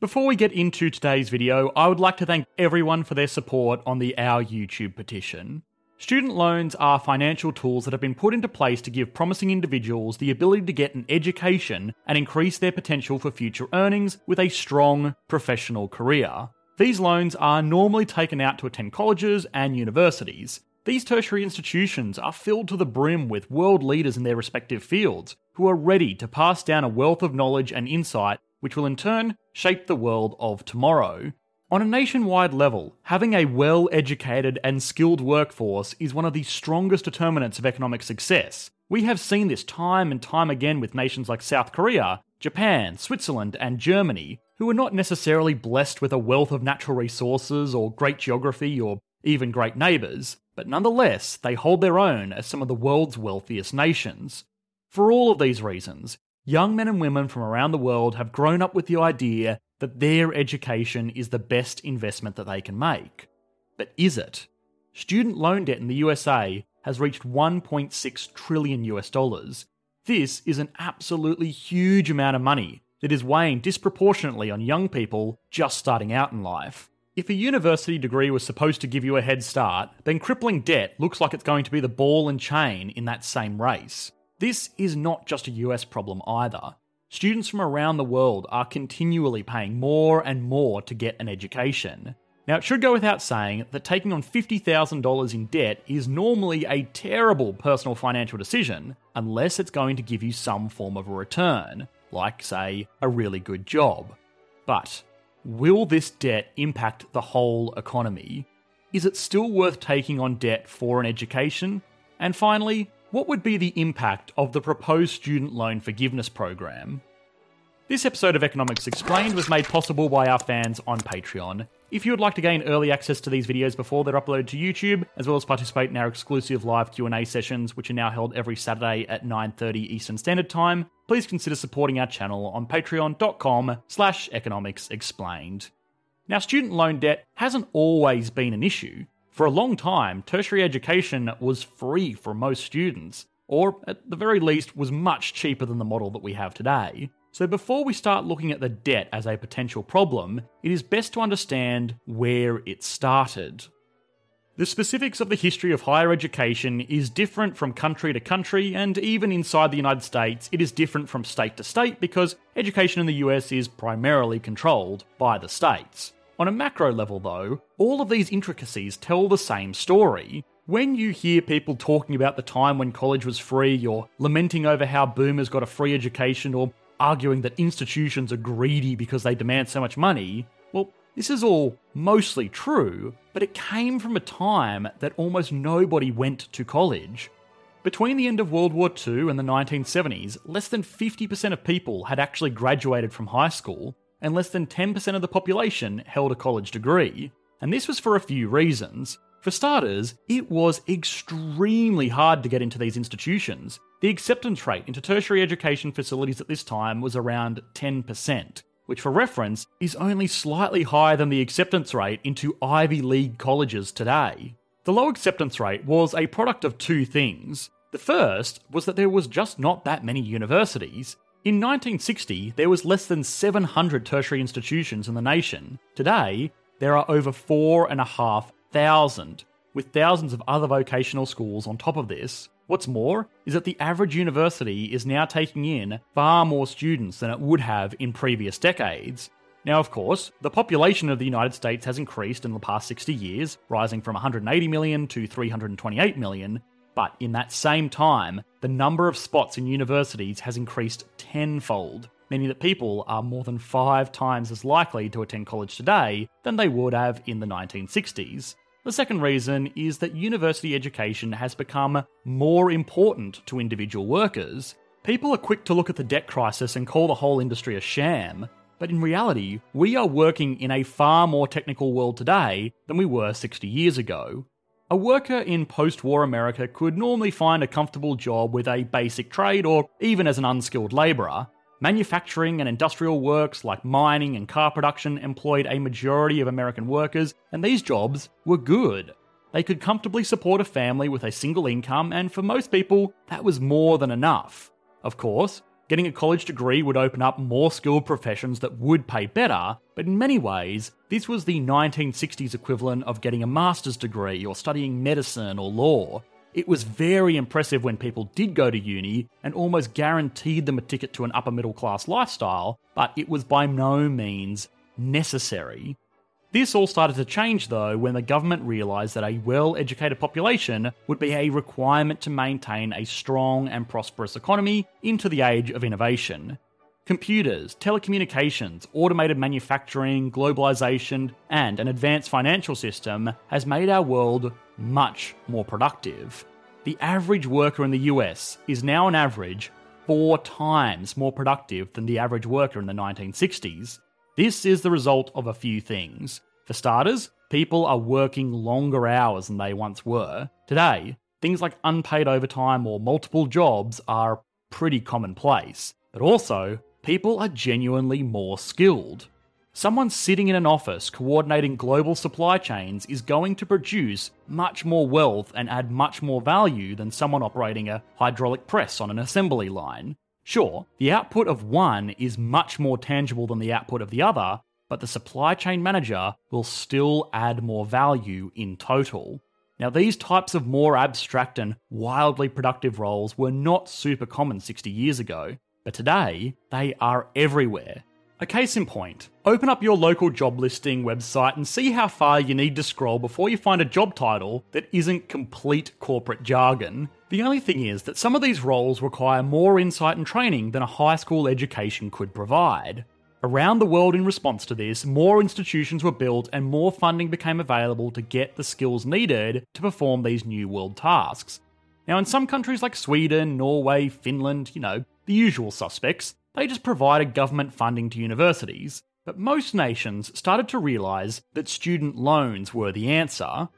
Before we get into today's video, I would like to thank everyone for their support on the Our YouTube petition. Student loans are financial tools that have been put into place to give promising individuals the ability to get an education and increase their potential for future earnings with a strong professional career. These loans are normally taken out to attend colleges and universities. These tertiary institutions are filled to the brim with world leaders in their respective fields who are ready to pass down a wealth of knowledge and insight which will in turn shape the world of tomorrow. On a nationwide level, having a well educated and skilled workforce is one of the strongest determinants of economic success. We have seen this time and time again with nations like South Korea, Japan, Switzerland, and Germany, who are not necessarily blessed with a wealth of natural resources or great geography or even great neighbours, but nonetheless, they hold their own as some of the world's wealthiest nations. For all of these reasons, young men and women from around the world have grown up with the idea that their education is the best investment that they can make. But is it? Student loan debt in the USA has reached 1.6 trillion US dollars. This is an absolutely huge amount of money that is weighing disproportionately on young people just starting out in life. If a university degree was supposed to give you a head start, then crippling debt looks like it's going to be the ball and chain in that same race. This is not just a US problem either. Students from around the world are continually paying more and more to get an education. Now, it should go without saying that taking on $50,000 in debt is normally a terrible personal financial decision unless it's going to give you some form of a return, like, say, a really good job. But will this debt impact the whole economy? Is it still worth taking on debt for an education? And finally, what would be the impact of the proposed student loan forgiveness program? This episode of Economics Explained was made possible by our fans on Patreon. If you would like to gain early access to these videos before they're uploaded to YouTube, as well as participate in our exclusive live Q&A sessions, which are now held every Saturday at 9.30 Eastern Standard Time, please consider supporting our channel on patreon.com slash economicsexplained. Now, student loan debt hasn't always been an issue. For a long time, tertiary education was free for most students, or at the very least was much cheaper than the model that we have today. So before we start looking at the debt as a potential problem, it is best to understand where it started. The specifics of the history of higher education is different from country to country, and even inside the United States, it is different from state to state because education in the US is primarily controlled by the states. On a macro level, though, all of these intricacies tell the same story. When you hear people talking about the time when college was free, or lamenting over how boomers got a free education, or arguing that institutions are greedy because they demand so much money, well, this is all mostly true, but it came from a time that almost nobody went to college. Between the end of World War II and the 1970s, less than 50% of people had actually graduated from high school, and less than 10% of the population held a college degree. And this was for a few reasons. For starters, it was extremely hard to get into these institutions. The acceptance rate into tertiary education facilities at this time was around 10%, which for reference is only slightly higher than the acceptance rate into Ivy League colleges today. The low acceptance rate was a product of two things. The first was that there was just not that many universities, in 1960, there was less than 700 tertiary institutions in the nation. Today, there are over 4,500, with thousands of other vocational schools on top of this. What's more is that the average university is now taking in far more students than it would have in previous decades. Now, of course, the population of the United States has increased in the past 60 years, rising from 180 million to 328 million, but in that same time, the number of spots in universities has increased tenfold, meaning that people are more than five times as likely to attend college today than they would have in the 1960s. The second reason is that university education has become more important to individual workers. People are quick to look at the debt crisis and call the whole industry a sham, but in reality, we are working in a far more technical world today than we were 60 years ago. A worker in post war America could normally find a comfortable job with a basic trade or even as an unskilled labourer. Manufacturing and industrial works like mining and car production employed a majority of American workers, and these jobs were good. They could comfortably support a family with a single income, and for most people, that was more than enough. Of course, Getting a college degree would open up more skilled professions that would pay better, but in many ways, this was the 1960s equivalent of getting a master's degree or studying medicine or law. It was very impressive when people did go to uni and almost guaranteed them a ticket to an upper middle class lifestyle, but it was by no means necessary. This all started to change though when the government realised that a well educated population would be a requirement to maintain a strong and prosperous economy into the age of innovation. Computers, telecommunications, automated manufacturing, globalisation, and an advanced financial system has made our world much more productive. The average worker in the US is now on average four times more productive than the average worker in the 1960s, this is the result of a few things. For starters, people are working longer hours than they once were. Today, things like unpaid overtime or multiple jobs are pretty commonplace. But also, people are genuinely more skilled. Someone sitting in an office coordinating global supply chains is going to produce much more wealth and add much more value than someone operating a hydraulic press on an assembly line. Sure, the output of one is much more tangible than the output of the other, but the supply chain manager will still add more value in total. Now, these types of more abstract and wildly productive roles were not super common 60 years ago, but today they are everywhere. A case in point open up your local job listing website and see how far you need to scroll before you find a job title that isn't complete corporate jargon. The only thing is that some of these roles require more insight and training than a high school education could provide. Around the world, in response to this, more institutions were built and more funding became available to get the skills needed to perform these new world tasks. Now, in some countries like Sweden, Norway, Finland, you know, the usual suspects, they just provided government funding to universities. But most nations started to realise that student loans were the answer.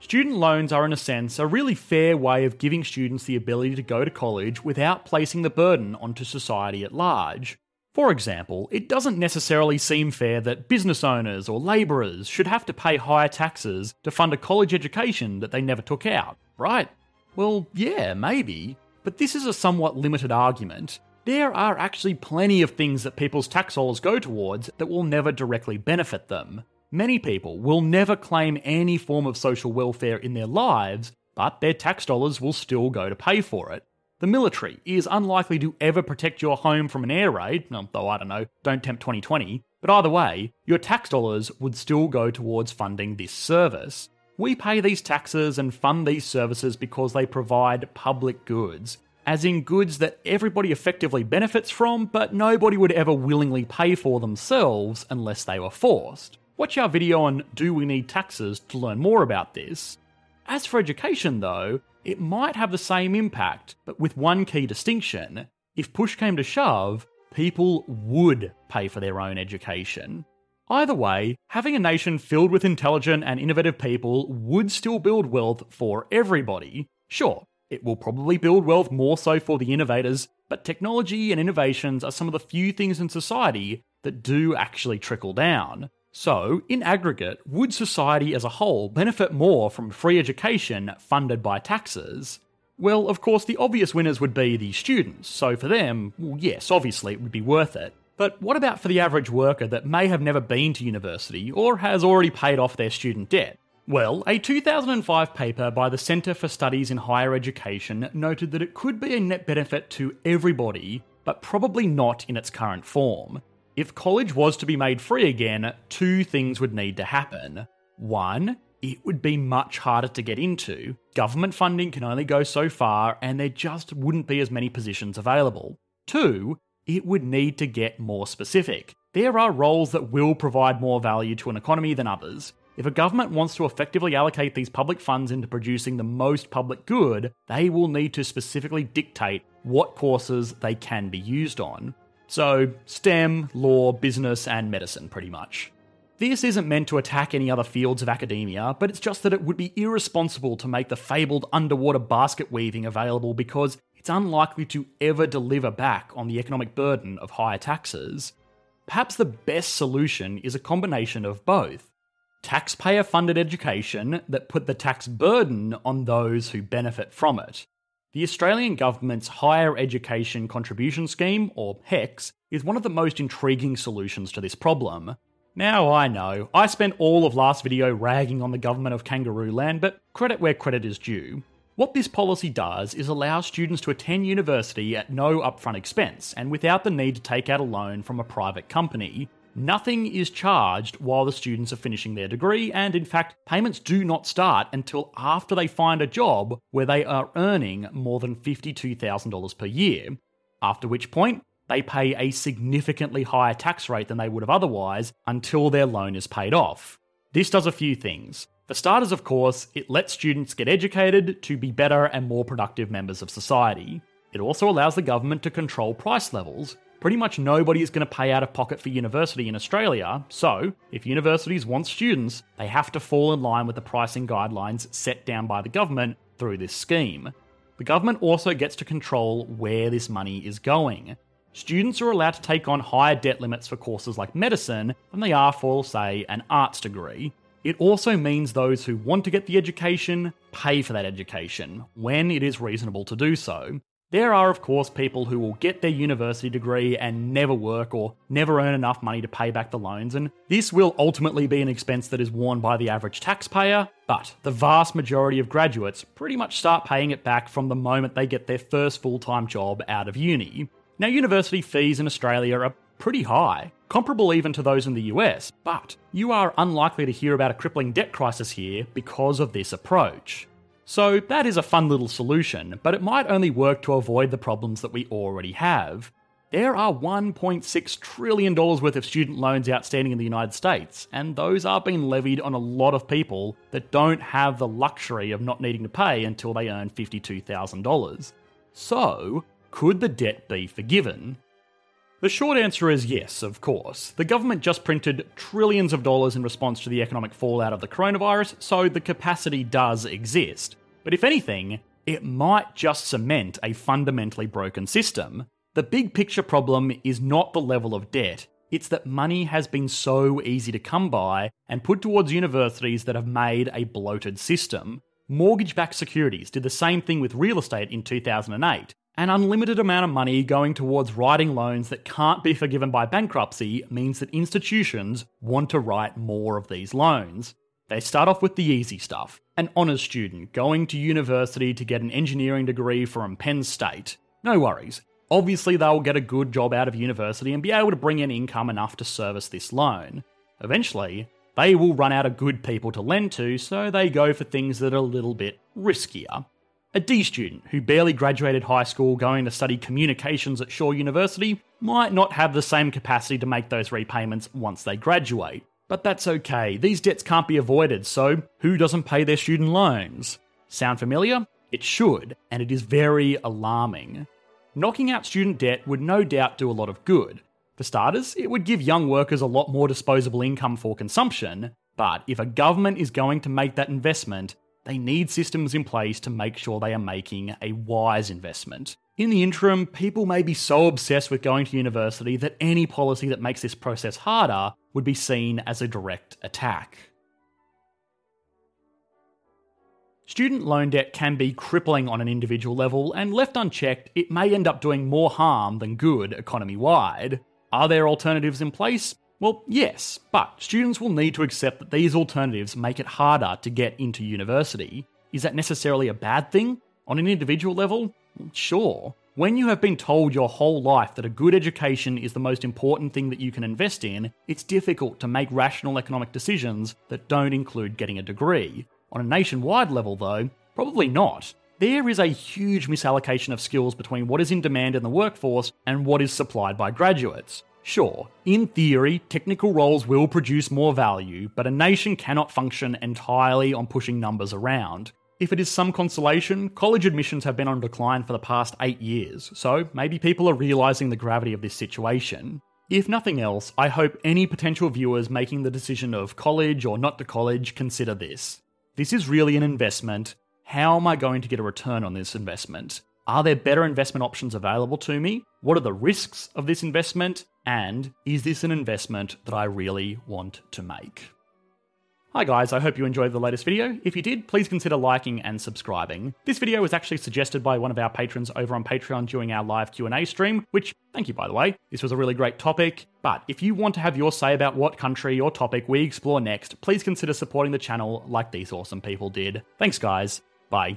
Student loans are, in a sense, a really fair way of giving students the ability to go to college without placing the burden onto society at large. For example, it doesn't necessarily seem fair that business owners or labourers should have to pay higher taxes to fund a college education that they never took out, right? Well, yeah, maybe, but this is a somewhat limited argument, there are actually plenty of things that people's tax dollars go towards that will never directly benefit them. Many people will never claim any form of social welfare in their lives, but their tax dollars will still go to pay for it. The military is unlikely to ever protect your home from an air raid, um, though I don't know, don't tempt 2020. But either way, your tax dollars would still go towards funding this service. We pay these taxes and fund these services because they provide public goods as in goods that everybody effectively benefits from, but nobody would ever willingly pay for themselves unless they were forced. Watch our video on Do We Need Taxes to learn more about this. As for education, though, it might have the same impact, but with one key distinction. If push came to shove, people would pay for their own education. Either way, having a nation filled with intelligent and innovative people would still build wealth for everybody. Sure, it will probably build wealth more so for the innovators, but technology and innovations are some of the few things in society that do actually trickle down. So, in aggregate, would society as a whole benefit more from free education funded by taxes? Well, of course, the obvious winners would be the students, so for them, well, yes, obviously it would be worth it. But what about for the average worker that may have never been to university or has already paid off their student debt? Well, a 2005 paper by the Centre for Studies in Higher Education noted that it could be a net benefit to everybody, but probably not in its current form. If college was to be made free again, two things would need to happen. One, it would be much harder to get into. Government funding can only go so far, and there just wouldn't be as many positions available. Two, it would need to get more specific. There are roles that will provide more value to an economy than others. If a government wants to effectively allocate these public funds into producing the most public good, they will need to specifically dictate what courses they can be used on. So, STEM, law, business, and medicine, pretty much. This isn't meant to attack any other fields of academia, but it's just that it would be irresponsible to make the fabled underwater basket weaving available because it's unlikely to ever deliver back on the economic burden of higher taxes. Perhaps the best solution is a combination of both taxpayer funded education that put the tax burden on those who benefit from it. The Australian Government's Higher Education Contribution Scheme, or HECS, is one of the most intriguing solutions to this problem. Now I know, I spent all of last video ragging on the government of Kangaroo Land, but credit where credit is due. What this policy does is allow students to attend university at no upfront expense and without the need to take out a loan from a private company. Nothing is charged while the students are finishing their degree, and in fact, payments do not start until after they find a job where they are earning more than $52,000 per year. After which point, they pay a significantly higher tax rate than they would have otherwise until their loan is paid off. This does a few things. For starters, of course, it lets students get educated to be better and more productive members of society. It also allows the government to control price levels. Pretty much nobody is going to pay out of pocket for university in Australia, so if universities want students, they have to fall in line with the pricing guidelines set down by the government through this scheme. The government also gets to control where this money is going students are allowed to take on higher debt limits for courses like medicine than they are for, say, an arts degree. It also means those who want to get the education pay for that education when it is reasonable to do so. There are, of course, people who will get their university degree and never work or never earn enough money to pay back the loans, and this will ultimately be an expense that is worn by the average taxpayer. But the vast majority of graduates pretty much start paying it back from the moment they get their first full time job out of uni. Now, university fees in Australia are pretty high, comparable even to those in the US, but you are unlikely to hear about a crippling debt crisis here because of this approach. So, that is a fun little solution, but it might only work to avoid the problems that we already have. There are $1.6 trillion worth of student loans outstanding in the United States, and those are being levied on a lot of people that don't have the luxury of not needing to pay until they earn $52,000. So, could the debt be forgiven? The short answer is yes, of course. The government just printed trillions of dollars in response to the economic fallout of the coronavirus, so the capacity does exist. But if anything, it might just cement a fundamentally broken system. The big picture problem is not the level of debt, it's that money has been so easy to come by and put towards universities that have made a bloated system. Mortgage backed securities did the same thing with real estate in 2008, an unlimited amount of money going towards writing loans that can't be forgiven by bankruptcy means that institutions want to write more of these loans. They start off with the easy stuff an honours student going to university to get an engineering degree from Penn State. No worries. Obviously, they'll get a good job out of university and be able to bring in income enough to service this loan. Eventually, they will run out of good people to lend to, so they go for things that are a little bit riskier. A D student who barely graduated high school going to study communications at Shaw University might not have the same capacity to make those repayments once they graduate. But that's okay, these debts can't be avoided, so who doesn't pay their student loans? Sound familiar? It should, and it is very alarming. Knocking out student debt would no doubt do a lot of good. For starters, it would give young workers a lot more disposable income for consumption, but if a government is going to make that investment, they need systems in place to make sure they are making a wise investment. In the interim, people may be so obsessed with going to university that any policy that makes this process harder would be seen as a direct attack. Student loan debt can be crippling on an individual level, and left unchecked, it may end up doing more harm than good economy wide. Are there alternatives in place? Well, yes, but students will need to accept that these alternatives make it harder to get into university. Is that necessarily a bad thing? On an individual level? Sure. When you have been told your whole life that a good education is the most important thing that you can invest in, it's difficult to make rational economic decisions that don't include getting a degree. On a nationwide level, though, probably not. There is a huge misallocation of skills between what is in demand in the workforce and what is supplied by graduates. Sure, in theory, technical roles will produce more value, but a nation cannot function entirely on pushing numbers around. If it is some consolation, college admissions have been on decline for the past eight years, so maybe people are realising the gravity of this situation. If nothing else, I hope any potential viewers making the decision of college or not to college consider this. This is really an investment. How am I going to get a return on this investment? Are there better investment options available to me? What are the risks of this investment? And is this an investment that I really want to make? Hi guys, I hope you enjoyed the latest video. If you did, please consider liking and subscribing. This video was actually suggested by one of our patrons over on Patreon during our live Q&A stream, which thank you by the way. This was a really great topic, but if you want to have your say about what country or topic we explore next, please consider supporting the channel like these awesome people did. Thanks guys. Bye.